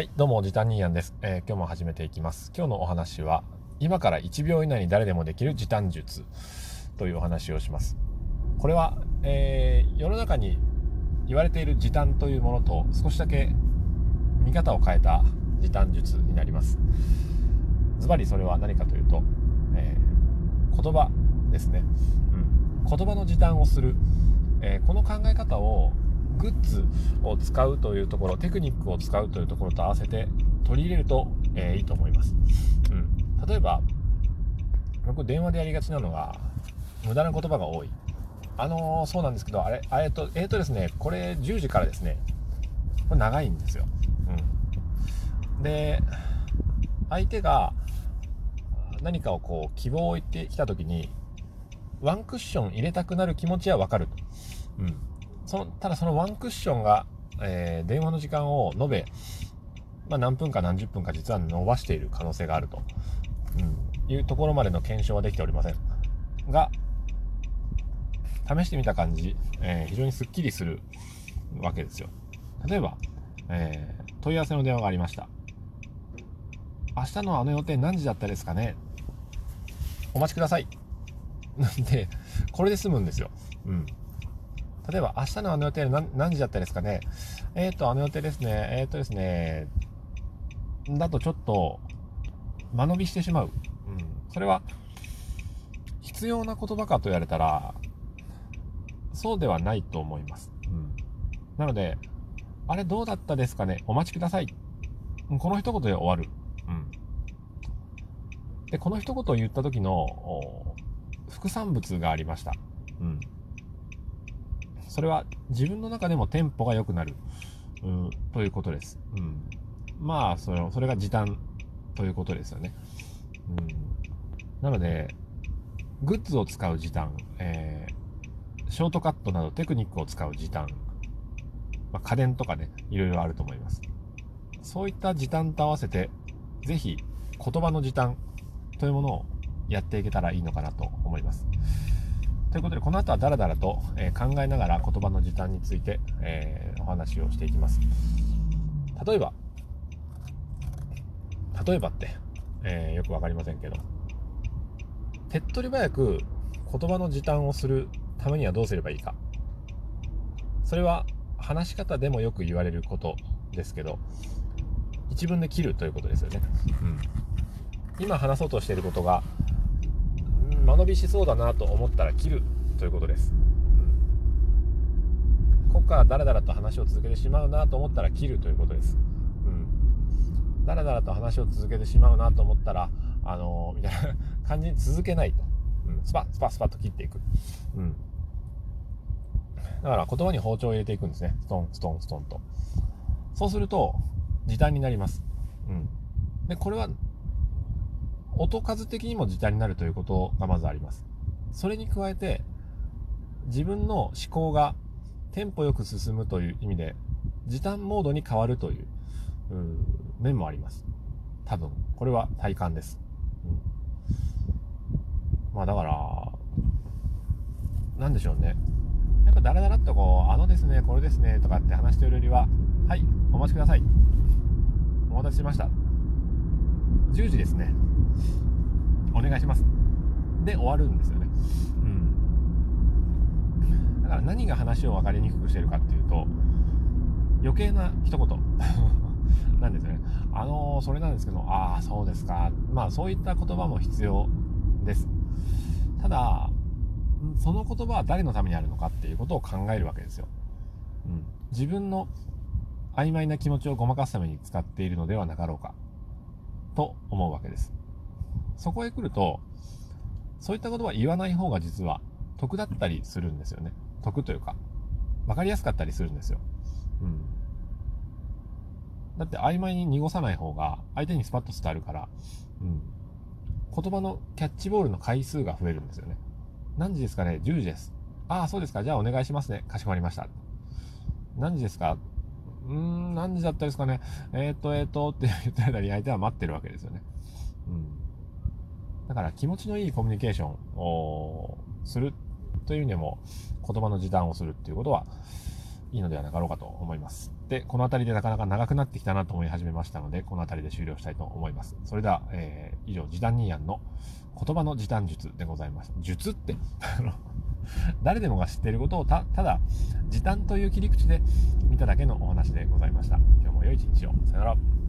はい、どうも、時短ニーヤンです、えー、今日も始めていきます。今日のお話は、今から1秒以内に誰でもできる時短術というお話をします。これは、えー、世の中に言われている時短というものと少しだけ見方を変えた時短術になります。ズバリそれは何かというと、えー、言葉ですね、うん。言葉の時短をする、えこの考え方をグッズを使うというところテクニックを使うというところと合わせて取り入れると、えー、いいと思います、うん、例えば僕電話でやりがちなのが無駄な言葉が多い。あのー、そうなんですけどあれえっとえっ、ー、とですねこれ10時からですねこれ長いんですよ、うん、で相手が何かをこう希望を言ってきた時にワンクッション入れたくなる気持ちはわかる、うん、そのただそのワンクッションが、えー、電話の時間を延べ、まあ、何分か何十分か実は伸ばしている可能性があると、うん、いうところまでの検証はできておりません。が試してみた感じ、えー、非常にすっきりするわけですよ。例えば、えー、問い合わせの電話がありました。明日のあの予定何時だったですかね？お待ちください。な んでこれで済むんですよ。うん。例えば、明日のあの予定何何時だったですかねえっ、ー、と、あの予定ですね。えっ、ー、とですね、だとちょっと、間延びしてしまう。うん。それは、必要な言葉かと言われたら、そうではないと思います。うん。なので、あれどうだったですかねお待ちください。この一言で終わる。うん。で、この一言を言った時の副産物がありました。うん。それは自分の中でもテンポが良くなる、うん、ということです。うん、まあそれ、それが時短ということですよね。うん、なので、グッズを使う時短、えー、ショートカットなどテクニックを使う時短、まあ、家電とかね、いろいろあると思います。そういった時短と合わせて、ぜひ言葉の時短というものをやっていけたらいいのかなと思います。ということで、この後はダラダラと、え考えながら言葉の時短について、え、お話をしていきます。例えば、例えばって、えー、よく分かりませんけど、手っ取り早く言葉の時短をするためにはどうすればいいか。それは話し方でもよく言われることですけど、一文で切るということですよね。うん、今話そうとしていることが間延びしそうだなと思ったら切るということです、うん、ここからダラダラと話を続けてしまうなと思ったら切るということです、うん、ダラダラと話を続けてしまうなと思ったらあのー、みたいな感じに続けないと、うん、スパスパスパと切っていく、うん、だから言葉に包丁を入れていくんですね。ストンストンストンと。そうすると時短になります、うん、でこれは音数的にも時短になるということがまずあります。それに加えて、自分の思考がテンポよく進むという意味で、時短モードに変わるという面もあります。多分、これは体感です。うん、まあだから、なんでしょうね。やっぱダラダラっとこう、あのですね、これですね、とかって話してるよりは、はい、お待ちください。お待たせしました。10時ですね。お願いします。で終わるんですよね。うん。だから何が話を分かりにくくしてるかっていうと、余計な一言 なんですよね。あのー、それなんですけど、ああ、そうですか。まあそういった言葉も必要です。ただ、その言葉は誰のためにあるのかっていうことを考えるわけですよ。うん。自分の曖昧な気持ちをごまかすために使っているのではなかろうか。と思うわけです。そこへ来ると、そういったことは言わない方が実は得だったりするんですよね。得というか、分かりやすかったりするんですよ。うん。だって曖昧に濁さない方が相手にスパッと伝わるから、うん。言葉のキャッチボールの回数が増えるんですよね。何時ですかね ?10 時です。ああ、そうですか。じゃあお願いしますね。かしこまりました。何時ですか？うーん、何時だったですかね？えっ、ー、と、えっ、ー、と、って言った間に相手は待ってるわけですよね。うん。だから気持ちのいいコミュニケーションをするという意味でも言葉の時短をするっていうことは、いいのではなかろうかと思います。で、この辺りでなかなか長くなってきたなと思い始めましたので、この辺りで終了したいと思います。それでは、えー、以上、時短ニーヤンの言葉の時短術でございました。術って 誰でもが知っていることをただ時短という切り口で見ただけのお話でございました。今日も良い一日を。さよなら。